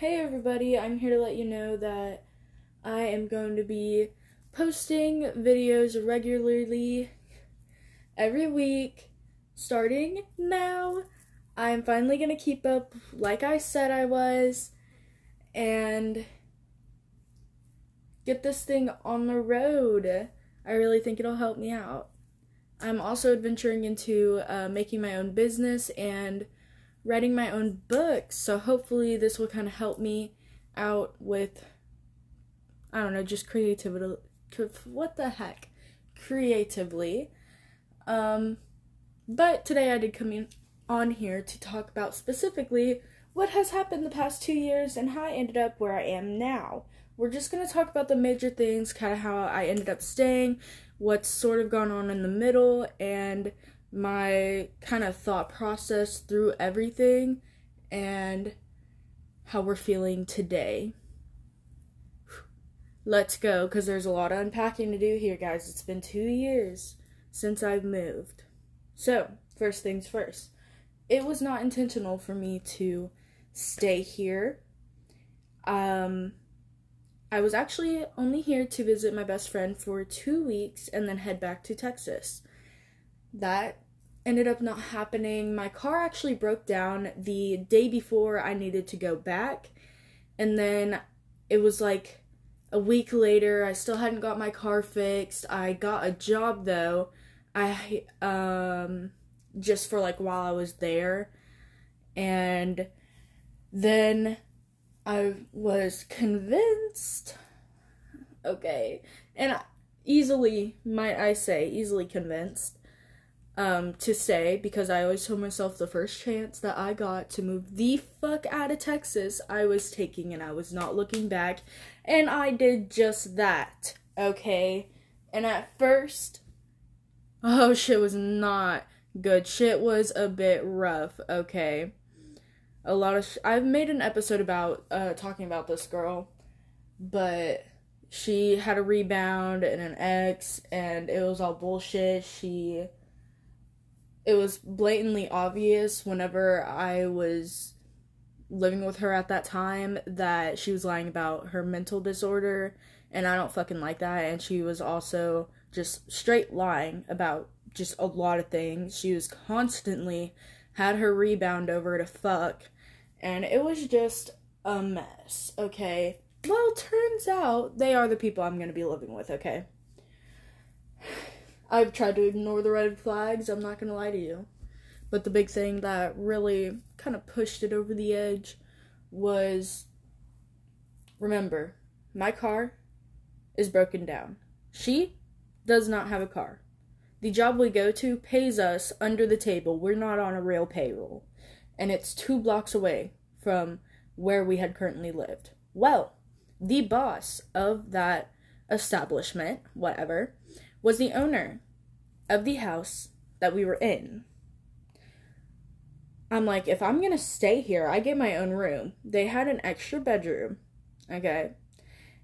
Hey everybody, I'm here to let you know that I am going to be posting videos regularly every week starting now. I'm finally going to keep up like I said I was and get this thing on the road. I really think it'll help me out. I'm also adventuring into uh, making my own business and writing my own books. So hopefully this will kind of help me out with I don't know, just creativity what the heck? Creatively. Um but today I did come in on here to talk about specifically what has happened the past 2 years and how I ended up where I am now. We're just going to talk about the major things, kind of how I ended up staying, what's sort of gone on in the middle and my kind of thought process through everything and how we're feeling today. Let's go, because there's a lot of unpacking to do here, guys. It's been two years since I've moved. So, first things first, it was not intentional for me to stay here. Um, I was actually only here to visit my best friend for two weeks and then head back to Texas. That ended up not happening. My car actually broke down the day before I needed to go back. And then it was like a week later, I still hadn't got my car fixed. I got a job though. I um just for like while I was there. And then I was convinced okay. And easily, might I say, easily convinced um, to say because I always told myself the first chance that I got to move the fuck out of Texas, I was taking and I was not looking back. And I did just that, okay? And at first, oh, shit was not good. Shit was a bit rough, okay? A lot of. Sh- I've made an episode about uh, talking about this girl, but she had a rebound and an ex, and it was all bullshit. She it was blatantly obvious whenever I was living with her at that time that she was lying about her mental disorder and I don't fucking like that and she was also just straight lying about just a lot of things. She was constantly had her rebound over to fuck and it was just a mess, okay? Well, turns out they are the people I'm going to be living with, okay? I've tried to ignore the red flags, I'm not gonna lie to you. But the big thing that really kind of pushed it over the edge was remember, my car is broken down. She does not have a car. The job we go to pays us under the table. We're not on a real payroll. And it's two blocks away from where we had currently lived. Well, the boss of that establishment, whatever, was the owner of the house that we were in. I'm like, if I'm gonna stay here, I get my own room. They had an extra bedroom, okay?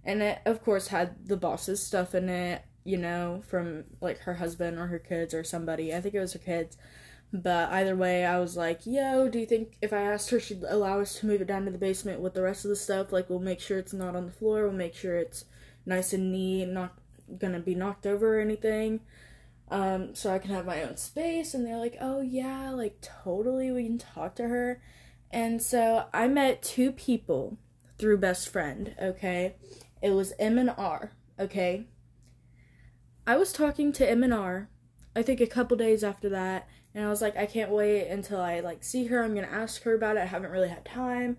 And it, of course, had the boss's stuff in it, you know, from like her husband or her kids or somebody. I think it was her kids. But either way, I was like, yo, do you think if I asked her, she'd allow us to move it down to the basement with the rest of the stuff? Like, we'll make sure it's not on the floor, we'll make sure it's nice and neat, not gonna be knocked over or anything. Um, so I can have my own space. And they're like, oh, yeah, like totally, we can talk to her. And so I met two people through Best Friend, okay? It was M and R, okay? I was talking to M and R, I think a couple days after that, and I was like, I can't wait until I like see her. I'm gonna ask her about it. I haven't really had time.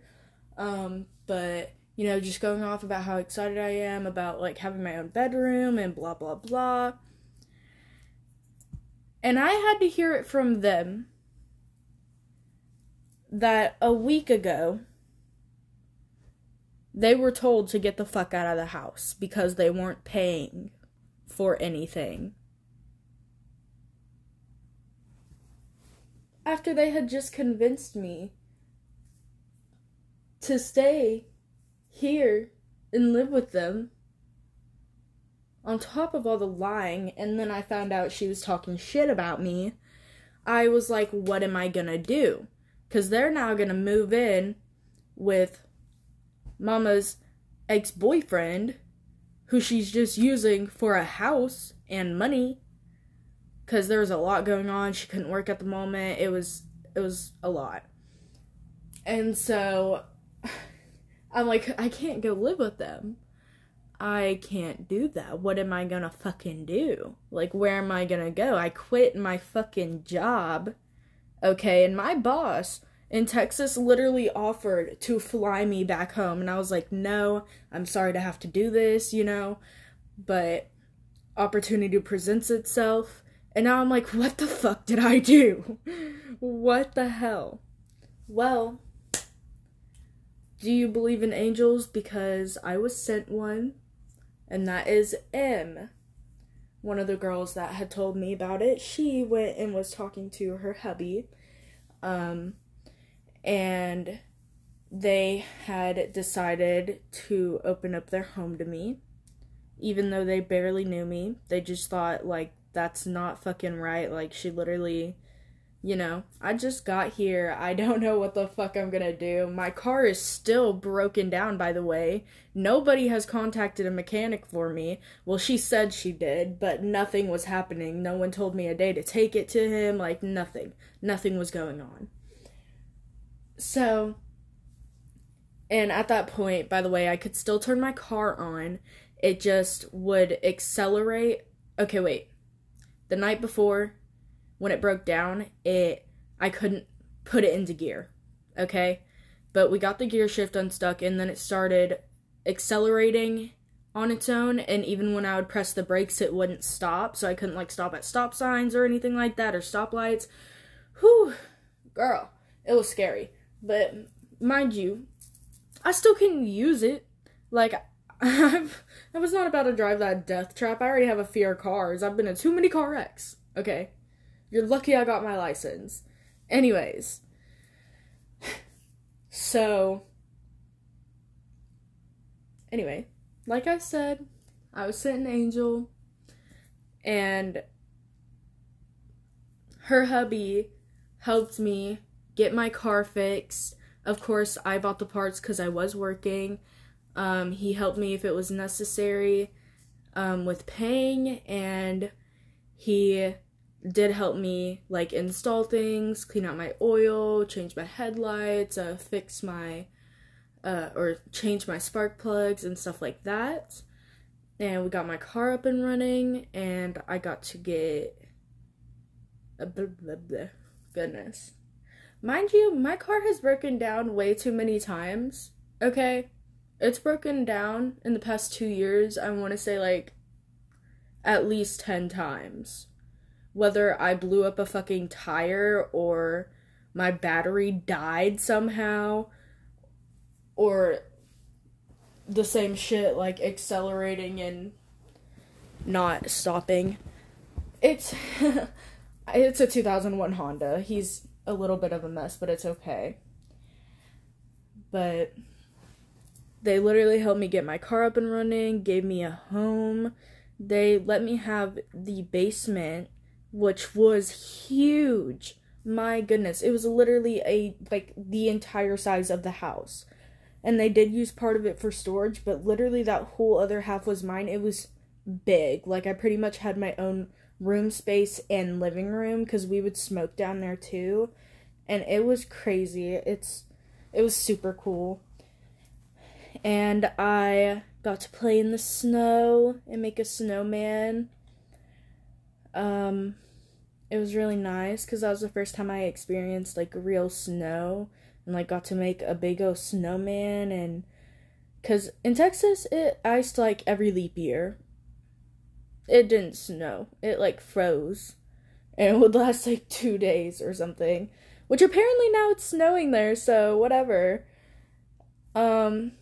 Um, but you know, just going off about how excited I am about like having my own bedroom and blah blah blah. And I had to hear it from them that a week ago they were told to get the fuck out of the house because they weren't paying for anything. After they had just convinced me to stay here and live with them on top of all the lying, and then I found out she was talking shit about me, I was like, what am I gonna do? Because they're now gonna move in with Mama's ex boyfriend, who she's just using for a house and money, because there was a lot going on. She couldn't work at the moment. It was it was a lot, and so I'm like, I can't go live with them. I can't do that. What am I gonna fucking do? Like, where am I gonna go? I quit my fucking job. Okay, and my boss in Texas literally offered to fly me back home. And I was like, no, I'm sorry to have to do this, you know, but opportunity presents itself. And now I'm like, what the fuck did I do? what the hell? Well, do you believe in angels? Because I was sent one, and that is M. One of the girls that had told me about it, she went and was talking to her hubby. Um, and they had decided to open up their home to me even though they barely knew me they just thought like that's not fucking right like she literally you know i just got here. I don't know what the fuck i'm gonna do. My car is still broken down by the way. Nobody has contacted a mechanic for me. Well she said she did but nothing was happening. No one told me a day to take it to him like nothing. Nothing was going on. So, and at that point, by the way, I could still turn my car on. It just would accelerate. Okay, wait. The night before, when it broke down, it I couldn't put it into gear. Okay? But we got the gear shift unstuck and then it started accelerating on its own and even when I would press the brakes it wouldn't stop, so I couldn't like stop at stop signs or anything like that or stoplights. Whew, girl, it was scary. But mind you, I still can use it. Like I've, I was not about to drive that death trap. I already have a fear of cars. I've been in too many car wrecks. Okay, you're lucky I got my license. Anyways, so anyway, like I said, I was sent an angel, and her hubby helped me get my car fixed. Of course, I bought the parts because I was working. Um, he helped me if it was necessary um, with paying, and he did help me like install things, clean out my oil, change my headlights, uh, fix my uh, or change my spark plugs and stuff like that. And we got my car up and running, and I got to get a blah, blah, blah. goodness. Mind you, my car has broken down way too many times. Okay? It's broken down in the past two years, I want to say like at least 10 times. Whether I blew up a fucking tire or my battery died somehow or the same shit like accelerating and not stopping. It's it's a 2001 Honda. He's a little bit of a mess, but it's okay. But they literally helped me get my car up and running, gave me a home. They let me have the basement, which was huge. My goodness, it was literally a like the entire size of the house. And they did use part of it for storage, but literally that whole other half was mine. It was big. Like I pretty much had my own room space and living room because we would smoke down there too and it was crazy it's it was super cool and i got to play in the snow and make a snowman um it was really nice because that was the first time i experienced like real snow and like got to make a big old snowman and because in texas it iced like every leap year it didn't snow. It like froze. And it would last like two days or something. Which apparently now it's snowing there, so whatever. Um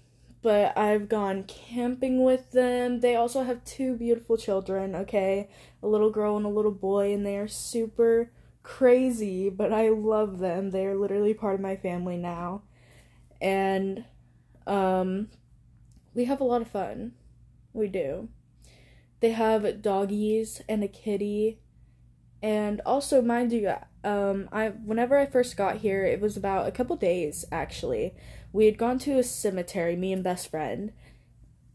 but I've gone camping with them. They also have two beautiful children, okay? A little girl and a little boy, and they are super crazy, but I love them. They are literally part of my family now. And um we have a lot of fun. We do. They have doggies and a kitty. And also, mind you, um, I whenever I first got here, it was about a couple days actually. We had gone to a cemetery, me and best friend,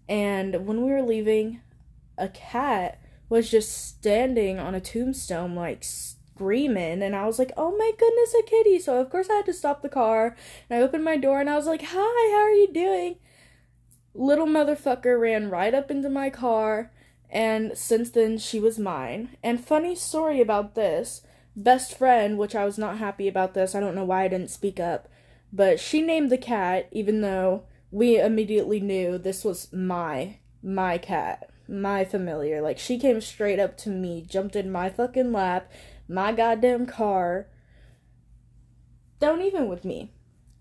and when we were leaving, a cat was just standing on a tombstone, like screaming, and I was like, "Oh my goodness, a kitty!" So of course I had to stop the car, and I opened my door, and I was like, "Hi, how are you doing?" Little motherfucker ran right up into my car, and since then she was mine. And funny story about this best friend, which I was not happy about this. I don't know why I didn't speak up, but she named the cat, even though we immediately knew this was my my cat, my familiar. Like she came straight up to me, jumped in my fucking lap, my goddamn car. Don't even with me.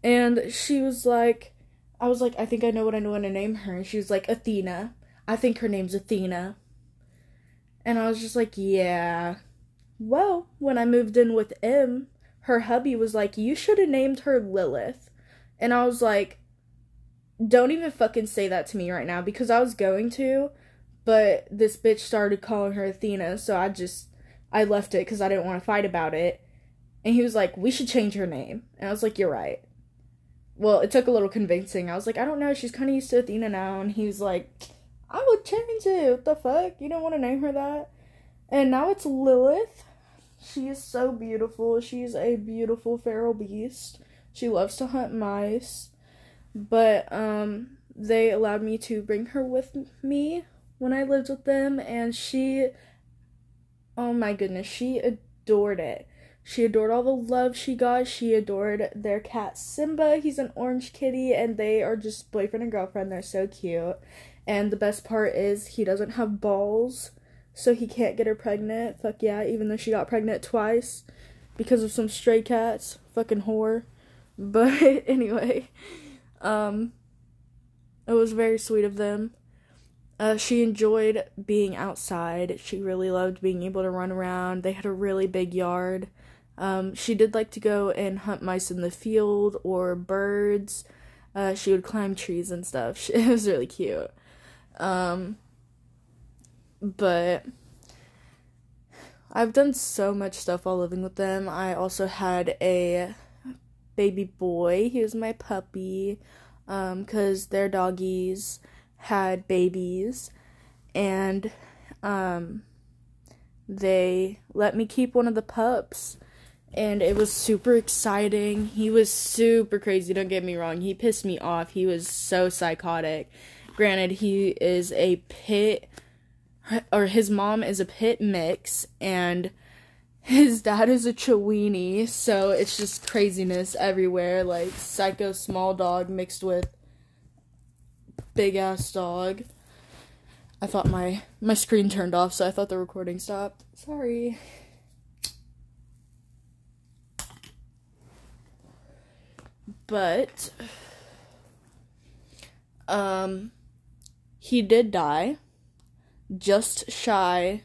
And she was like I was like, I think I know what I want to name her. And she was like, Athena. I think her name's Athena. And I was just like, yeah. Well, when I moved in with M, her hubby was like, you should have named her Lilith. And I was like, don't even fucking say that to me right now because I was going to, but this bitch started calling her Athena, so I just I left it because I didn't want to fight about it. And he was like, "We should change her name," and I was like, "You're right." Well, it took a little convincing. I was like, "I don't know, she's kind of used to Athena now," and he was like, "I would change it. What the fuck? You don't want to name her that?" And now it's Lilith. She is so beautiful. She's a beautiful feral beast. She loves to hunt mice but um they allowed me to bring her with me when I lived with them and she oh my goodness, she adored it. She adored all the love she got. She adored their cat Simba. He's an orange kitty and they are just boyfriend and girlfriend. They're so cute. And the best part is he doesn't have balls, so he can't get her pregnant. Fuck yeah, even though she got pregnant twice because of some stray cats. Fucking whore. But anyway, um, it was very sweet of them. Uh, she enjoyed being outside. She really loved being able to run around. They had a really big yard. Um, she did like to go and hunt mice in the field or birds. Uh, she would climb trees and stuff. it was really cute. Um, but I've done so much stuff while living with them. I also had a baby boy. He was my puppy um, their doggies had babies and um, they let me keep one of the pups and it was super exciting. He was super crazy, don't get me wrong. He pissed me off. He was so psychotic. Granted, he is a pit or his mom is a pit mix and his dad is a Chiweenie, so it's just craziness everywhere. Like psycho small dog mixed with big ass dog. I thought my my screen turned off, so I thought the recording stopped. Sorry. But um he did die just shy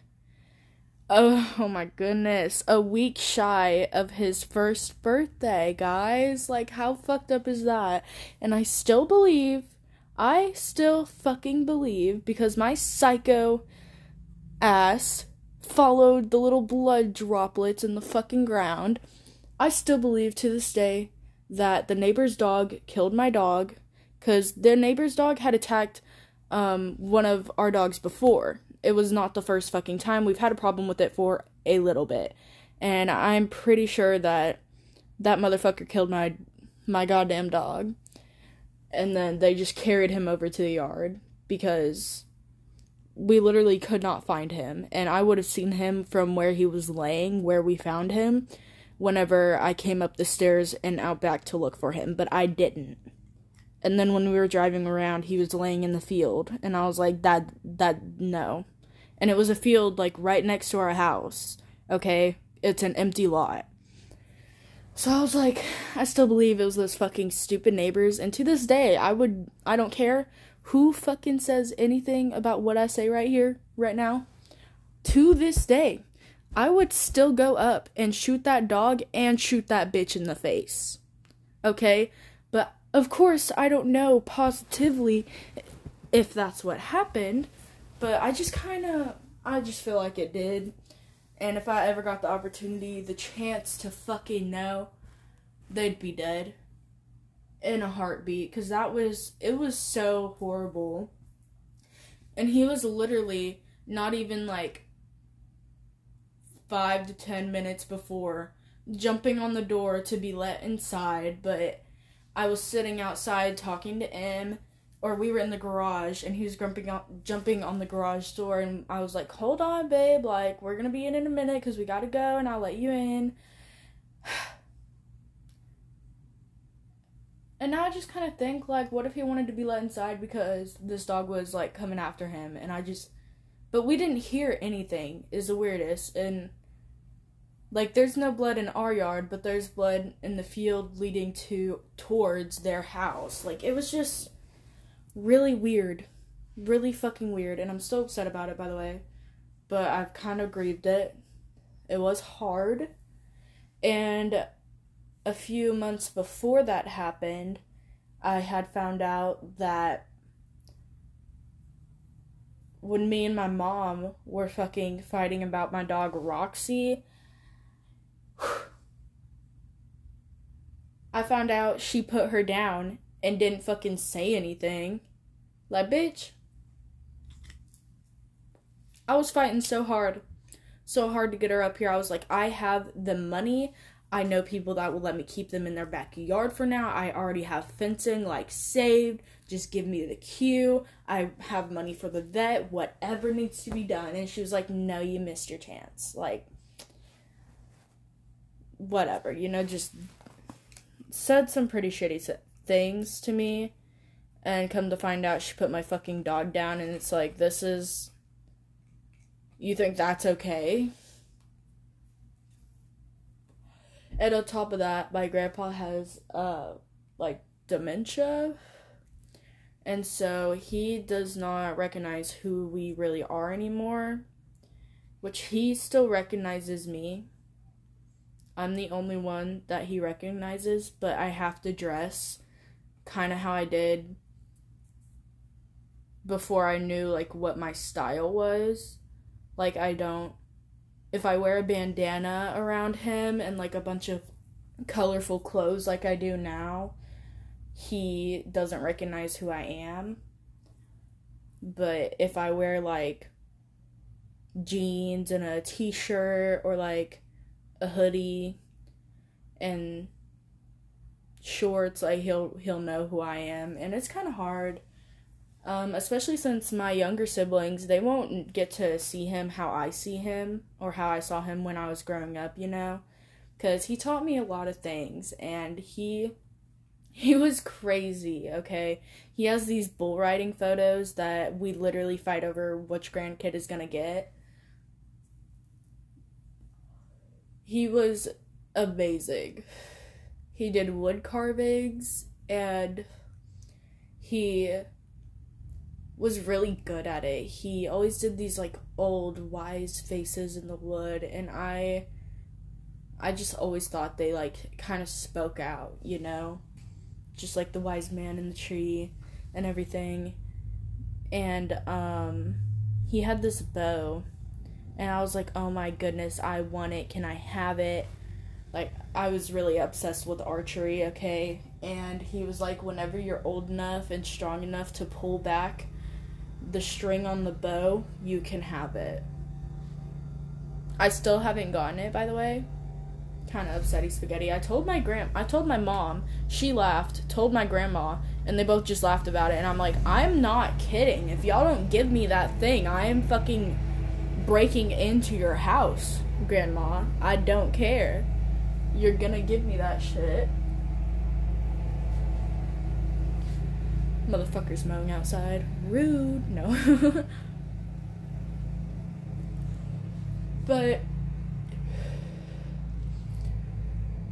Oh, oh my goodness. A week shy of his first birthday, guys. Like, how fucked up is that? And I still believe, I still fucking believe, because my psycho ass followed the little blood droplets in the fucking ground. I still believe to this day that the neighbor's dog killed my dog because their neighbor's dog had attacked um, one of our dogs before it was not the first fucking time. We've had a problem with it for a little bit. And I'm pretty sure that that motherfucker killed my my goddamn dog. And then they just carried him over to the yard because we literally could not find him. And I would have seen him from where he was laying, where we found him, whenever I came up the stairs and out back to look for him. But I didn't and then when we were driving around he was laying in the field and i was like that that no. And it was a field like right next to our house okay? It's an empty lot. So i was like i still believe it was those fucking stupid neighbors. And to this day i would i don't care who fucking says anything about what i say right here right now. To this day i would still go up and shoot that dog and shoot that bitch in the face okay? But of course, I don't know positively if that's what happened, but I just kind of I just feel like it did. And if I ever got the opportunity, the chance to fucking know, they'd be dead in a heartbeat because that was it was so horrible. And he was literally not even like 5 to 10 minutes before jumping on the door to be let inside, but I was sitting outside talking to him or we were in the garage and he was grumping jumping on the garage door and I was like, "Hold on, babe, like we're to be in in a minute cuz we got to go and I'll let you in." And now I just kind of think like what if he wanted to be let inside because this dog was like coming after him and I just but we didn't hear anything is the weirdest and like there's no blood in our yard but there's blood in the field leading to towards their house. Like it was just really weird. Really fucking weird and I'm still upset about it by the way. But I've kind of grieved it. It was hard. And a few months before that happened, I had found out that when me and my mom were fucking fighting about my dog Roxy, I found out she put her down and didn't fucking say anything. Like, bitch. I was fighting so hard. So hard to get her up here. I was like, I have the money. I know people that will let me keep them in their backyard for now. I already have fencing like saved. Just give me the cue. I have money for the vet, whatever needs to be done. And she was like, No, you missed your chance. Like, whatever, you know, just said some pretty shitty things to me. And come to find out, she put my fucking dog down, and it's like, this is. You think that's okay? And on top of that, my grandpa has uh like dementia. And so he does not recognize who we really are anymore, which he still recognizes me. I'm the only one that he recognizes, but I have to dress kind of how I did before I knew like what my style was. Like I don't if I wear a bandana around him and like a bunch of colorful clothes like I do now, he doesn't recognize who I am. But if I wear like jeans and a t shirt or like a hoodie and shorts, like he'll he'll know who I am. And it's kinda hard um, especially since my younger siblings, they won't get to see him how I see him or how I saw him when I was growing up, you know? Cuz he taught me a lot of things and he he was crazy, okay? He has these bull riding photos that we literally fight over which grandkid is going to get. He was amazing. He did wood carvings and he was really good at it. He always did these like old wise faces in the wood and I I just always thought they like kind of spoke out, you know? Just like the wise man in the tree and everything. And um he had this bow and I was like, "Oh my goodness, I want it. Can I have it?" Like I was really obsessed with archery, okay? And he was like, "Whenever you're old enough and strong enough to pull back the string on the bow, you can have it. I still haven't gotten it, by the way. Kind of upsetty spaghetti. I told my grand, I told my mom. She laughed. Told my grandma, and they both just laughed about it. And I'm like, I'm not kidding. If y'all don't give me that thing, I am fucking breaking into your house, grandma. I don't care. You're gonna give me that shit. Motherfuckers mowing outside. Rude. No. but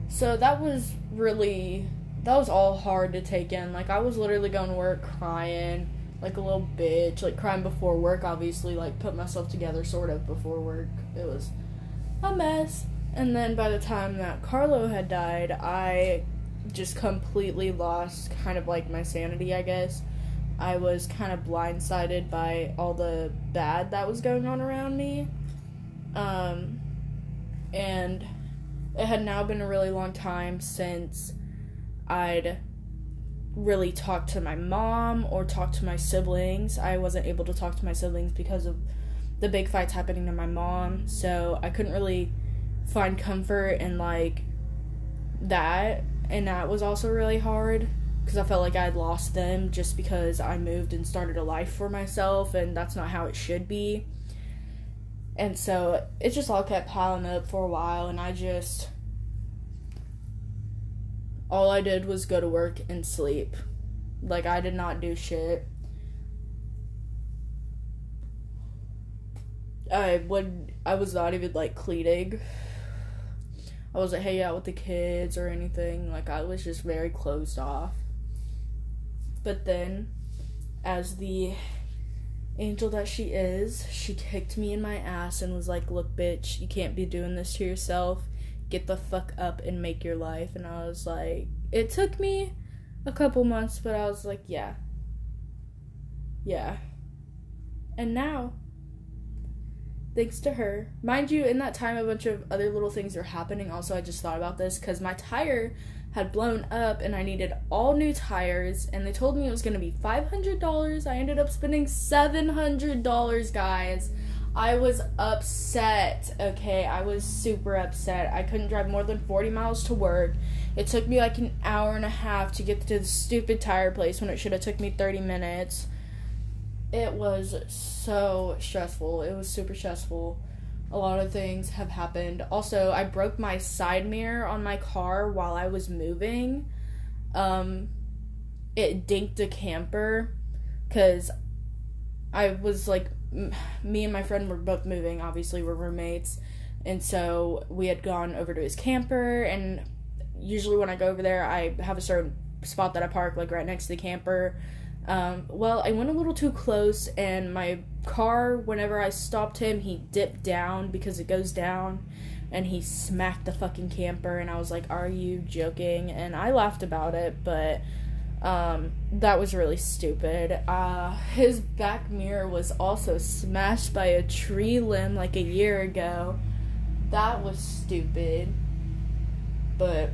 so that was really that was all hard to take in. Like I was literally going to work crying like a little bitch, like crying before work obviously, like put myself together sort of before work. It was a mess. And then by the time that Carlo had died, I just completely lost kind of like my sanity, I guess. I was kind of blindsided by all the bad that was going on around me. Um, and it had now been a really long time since I'd really talk to my mom or talk to my siblings. I wasn't able to talk to my siblings because of the big fights happening to my mom, so I couldn't really find comfort in like that, and that was also really hard because I felt like I'd lost them just because I moved and started a life for myself, and that's not how it should be. And so it just all kept piling up for a while, and I just. All I did was go to work and sleep. Like, I did not do shit. I would. I was not even, like, cleaning. I wasn't hanging out with the kids or anything. Like, I was just very closed off. But then, as the angel that she is, she kicked me in my ass and was like, Look, bitch, you can't be doing this to yourself. Get the fuck up and make your life. And I was like, It took me a couple months, but I was like, Yeah. Yeah. And now, thanks to her, mind you, in that time, a bunch of other little things were happening. Also, I just thought about this because my tire had blown up and I needed all new tires and they told me it was going to be $500. I ended up spending $700, guys. I was upset, okay? I was super upset. I couldn't drive more than 40 miles to work. It took me like an hour and a half to get to the stupid tire place when it should have took me 30 minutes. It was so stressful. It was super stressful a lot of things have happened. Also, I broke my side mirror on my car while I was moving. Um, it dinked a camper because I was like, m- me and my friend were both moving. Obviously, we're roommates, and so we had gone over to his camper. And usually, when I go over there, I have a certain spot that I park, like right next to the camper. Um, well, I went a little too close, and my car, whenever I stopped him, he dipped down because it goes down, and he smacked the fucking camper. And I was like, Are you joking? And I laughed about it, but um, that was really stupid. Uh, his back mirror was also smashed by a tree limb like a year ago. That was stupid. But,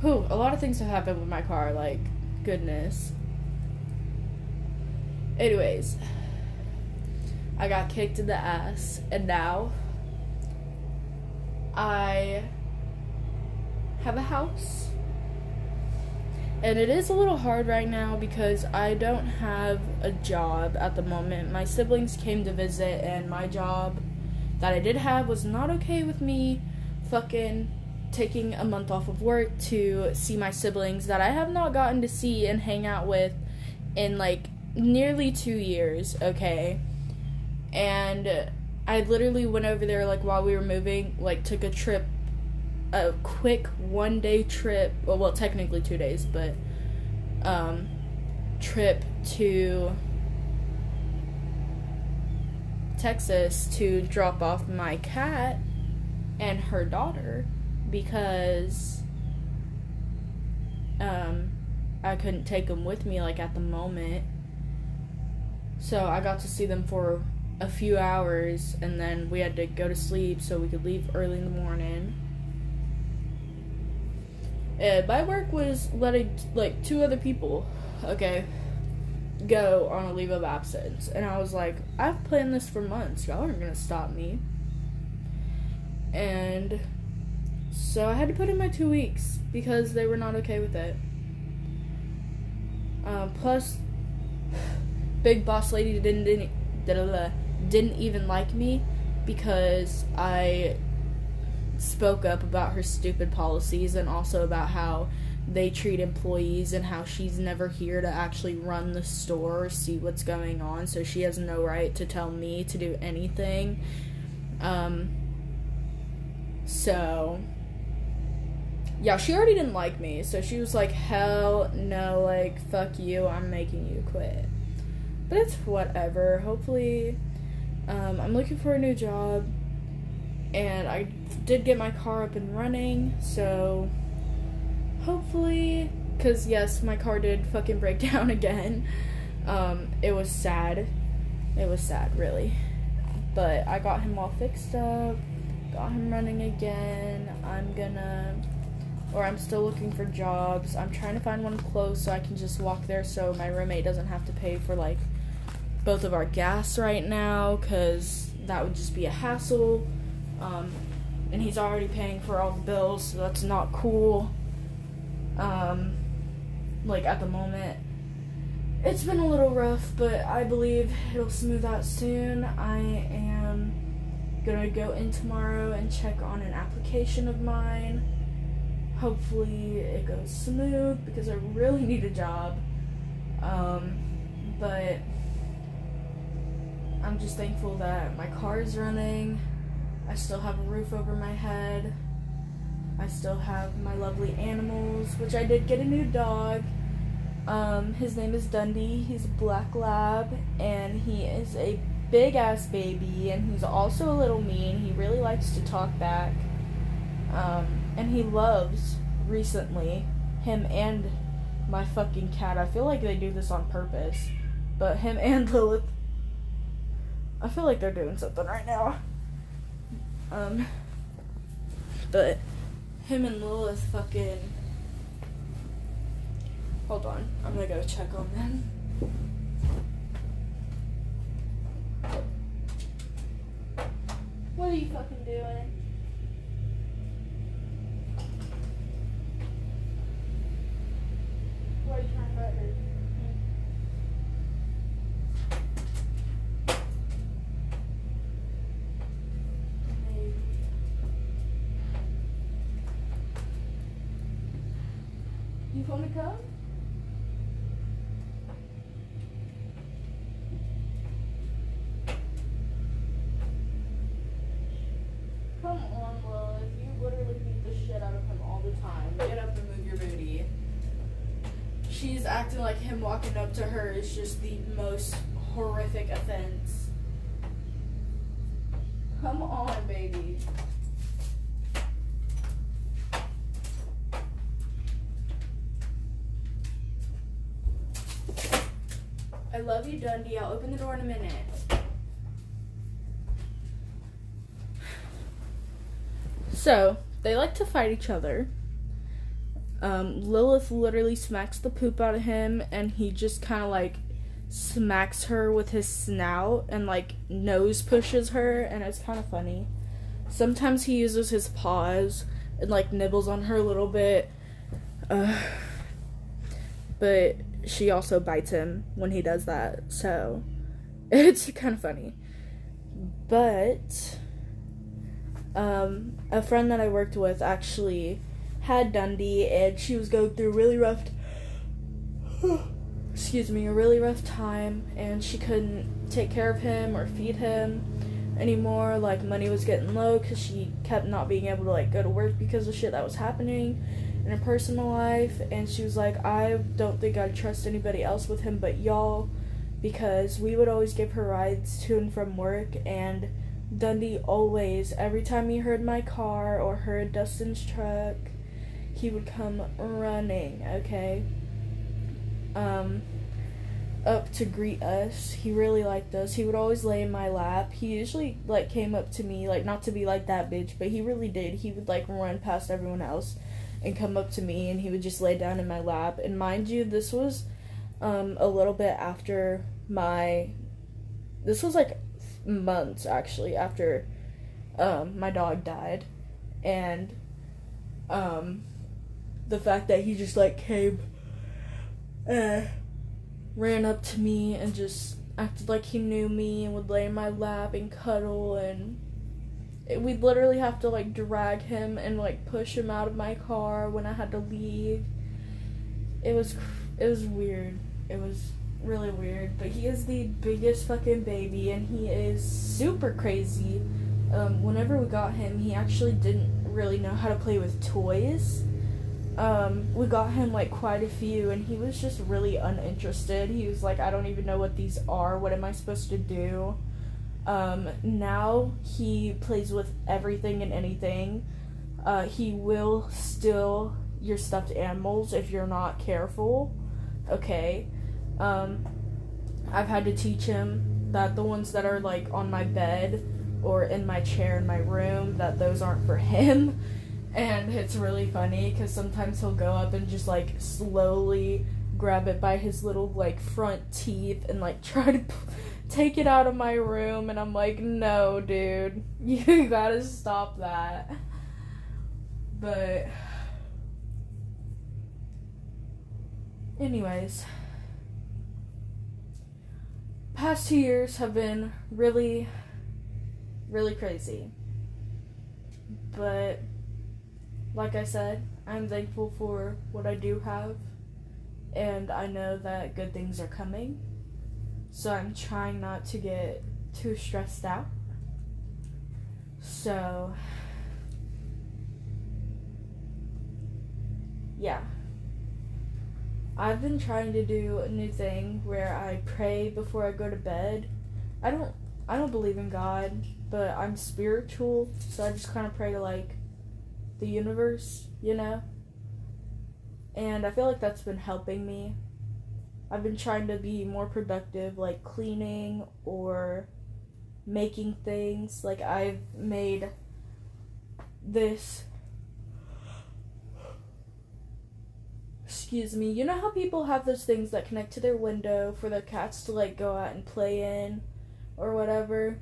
whew, a lot of things have happened with my car, like, goodness. Anyways, I got kicked in the ass, and now I have a house. And it is a little hard right now because I don't have a job at the moment. My siblings came to visit, and my job that I did have was not okay with me fucking taking a month off of work to see my siblings that I have not gotten to see and hang out with in like nearly two years, okay? And I literally went over there like while we were moving, like took a trip, a quick one day trip. Well, well, technically two days, but um, trip to Texas to drop off my cat and her daughter because um, I couldn't take them with me like at the moment so I got to see them for a few hours and then we had to go to sleep so we could leave early in the morning. And my work was letting like two other people, okay, go on a leave of absence. And I was like, I've planned this for months. Y'all aren't gonna stop me. And so I had to put in my two weeks because they were not okay with it. Um, plus, big boss lady didn't didn't, didn't even like me because I spoke up about her stupid policies and also about how they treat employees and how she's never here to actually run the store or see what's going on. So she has no right to tell me to do anything. Um so yeah she already didn't like me. So she was like hell no like fuck you. I'm making you quit. But it's whatever. Hopefully, um, I'm looking for a new job, and I did get my car up and running, so hopefully, because yes, my car did fucking break down again. Um, it was sad. It was sad, really. But I got him all fixed up, got him running again. I'm gonna, or I'm still looking for jobs. I'm trying to find one close so I can just walk there so my roommate doesn't have to pay for like both of our gas right now because that would just be a hassle. Um, and he's already paying for all the bills, so that's not cool. Um, like at the moment. It's been a little rough, but I believe it'll smooth out soon. I am gonna go in tomorrow and check on an application of mine. Hopefully, it goes smooth because I really need a job. Um, but I'm just thankful that my car is running. I still have a roof over my head. I still have my lovely animals, which I did get a new dog. Um, his name is Dundee. He's a black lab, and he is a big ass baby, and he's also a little mean. He really likes to talk back. Um, and he loves, recently, him and my fucking cat. I feel like they do this on purpose. But him and Lilith, I feel like they're doing something right now. Um, but him and Lilith fucking Hold on. I'm gonna go check on them. What are you fucking doing? She's acting like him walking up to her is just the most horrific offense. Come on, baby. I love you, Dundee. I'll open the door in a minute. So, they like to fight each other. Um, Lilith literally smacks the poop out of him, and he just kind of like smacks her with his snout and like nose pushes her, and it's kind of funny. Sometimes he uses his paws and like nibbles on her a little bit. Uh, but she also bites him when he does that, so it's kind of funny. But um, a friend that I worked with actually had Dundee, and she was going through really rough, excuse me, a really rough time, and she couldn't take care of him or feed him anymore. Like money was getting low because she kept not being able to like go to work because of shit that was happening in her personal life, and she was like, I don't think I'd trust anybody else with him but y'all, because we would always give her rides to and from work and. Dundee always, every time he heard my car or heard Dustin's truck, he would come running, okay? Um, up to greet us. He really liked us. He would always lay in my lap. He usually like came up to me, like not to be like that bitch, but he really did. He would like run past everyone else and come up to me and he would just lay down in my lap. And mind you, this was um a little bit after my this was like months actually after um my dog died. And um the fact that he just like came uh ran up to me and just acted like he knew me and would lay in my lap and cuddle and it, we'd literally have to like drag him and like push him out of my car when I had to leave. It was it was weird. It was really weird, but he is the biggest fucking baby and he is super crazy. Um, whenever we got him, he actually didn't really know how to play with toys um, we got him like quite a few, and he was just really uninterested. He was like, I don't even know what these are. What am I supposed to do? Um, now he plays with everything and anything. Uh, he will steal your stuffed animals if you're not careful. Okay. Um, I've had to teach him that the ones that are like on my bed or in my chair in my room that those aren't for him. And it's really funny because sometimes he'll go up and just like slowly grab it by his little like front teeth and like try to p- take it out of my room. And I'm like, no, dude, you gotta stop that. But, anyways, past two years have been really, really crazy. But, like I said, I'm thankful for what I do have, and I know that good things are coming. So I'm trying not to get too stressed out. So, yeah. I've been trying to do a new thing where I pray before I go to bed. I don't I don't believe in God, but I'm spiritual, so I just kind of pray to like the universe, you know? And I feel like that's been helping me. I've been trying to be more productive, like cleaning or making things. Like, I've made this. Excuse me. You know how people have those things that connect to their window for their cats to, like, go out and play in or whatever?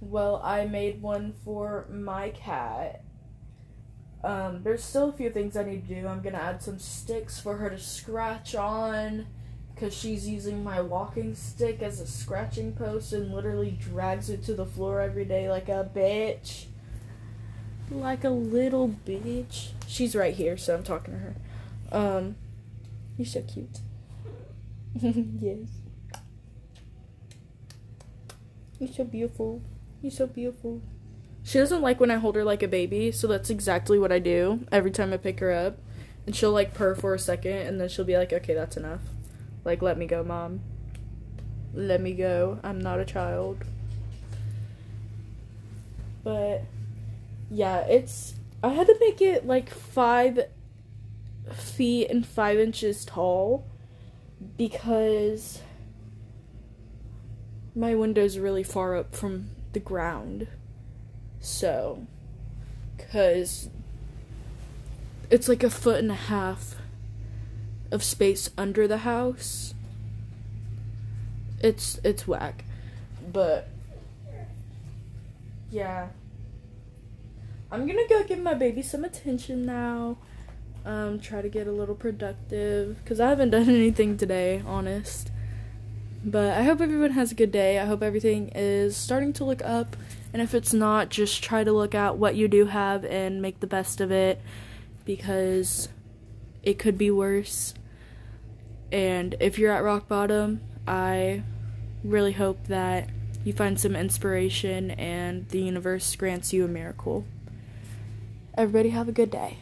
Well, I made one for my cat um, there's still a few things I need to do. I'm gonna add some sticks for her to scratch on because she's using my walking stick as a scratching post and literally drags it to the floor every day like a bitch. Like a little bitch. She's right here, so I'm talking to her. Um, you're so cute. yes. You're so beautiful. You're so beautiful. She doesn't like when I hold her like a baby, so that's exactly what I do every time I pick her up. And she'll like purr for a second and then she'll be like, "Okay, that's enough. Like let me go, mom. Let me go. I'm not a child." But yeah, it's I had to make it like 5 feet and 5 inches tall because my window's really far up from the ground. So, because it's like a foot and a half of space under the house. It's it's whack. But yeah. I'm to go give my baby some attention now. Um try to get a little productive cuz I haven't done anything today, honest. But I hope everyone has a good day. I hope everything is starting to look up and if it's not, just try to look at what you do have and make the best of it because it could be worse. And if you're at rock bottom, I really hope that you find some inspiration and the universe grants you a miracle. Everybody, have a good day.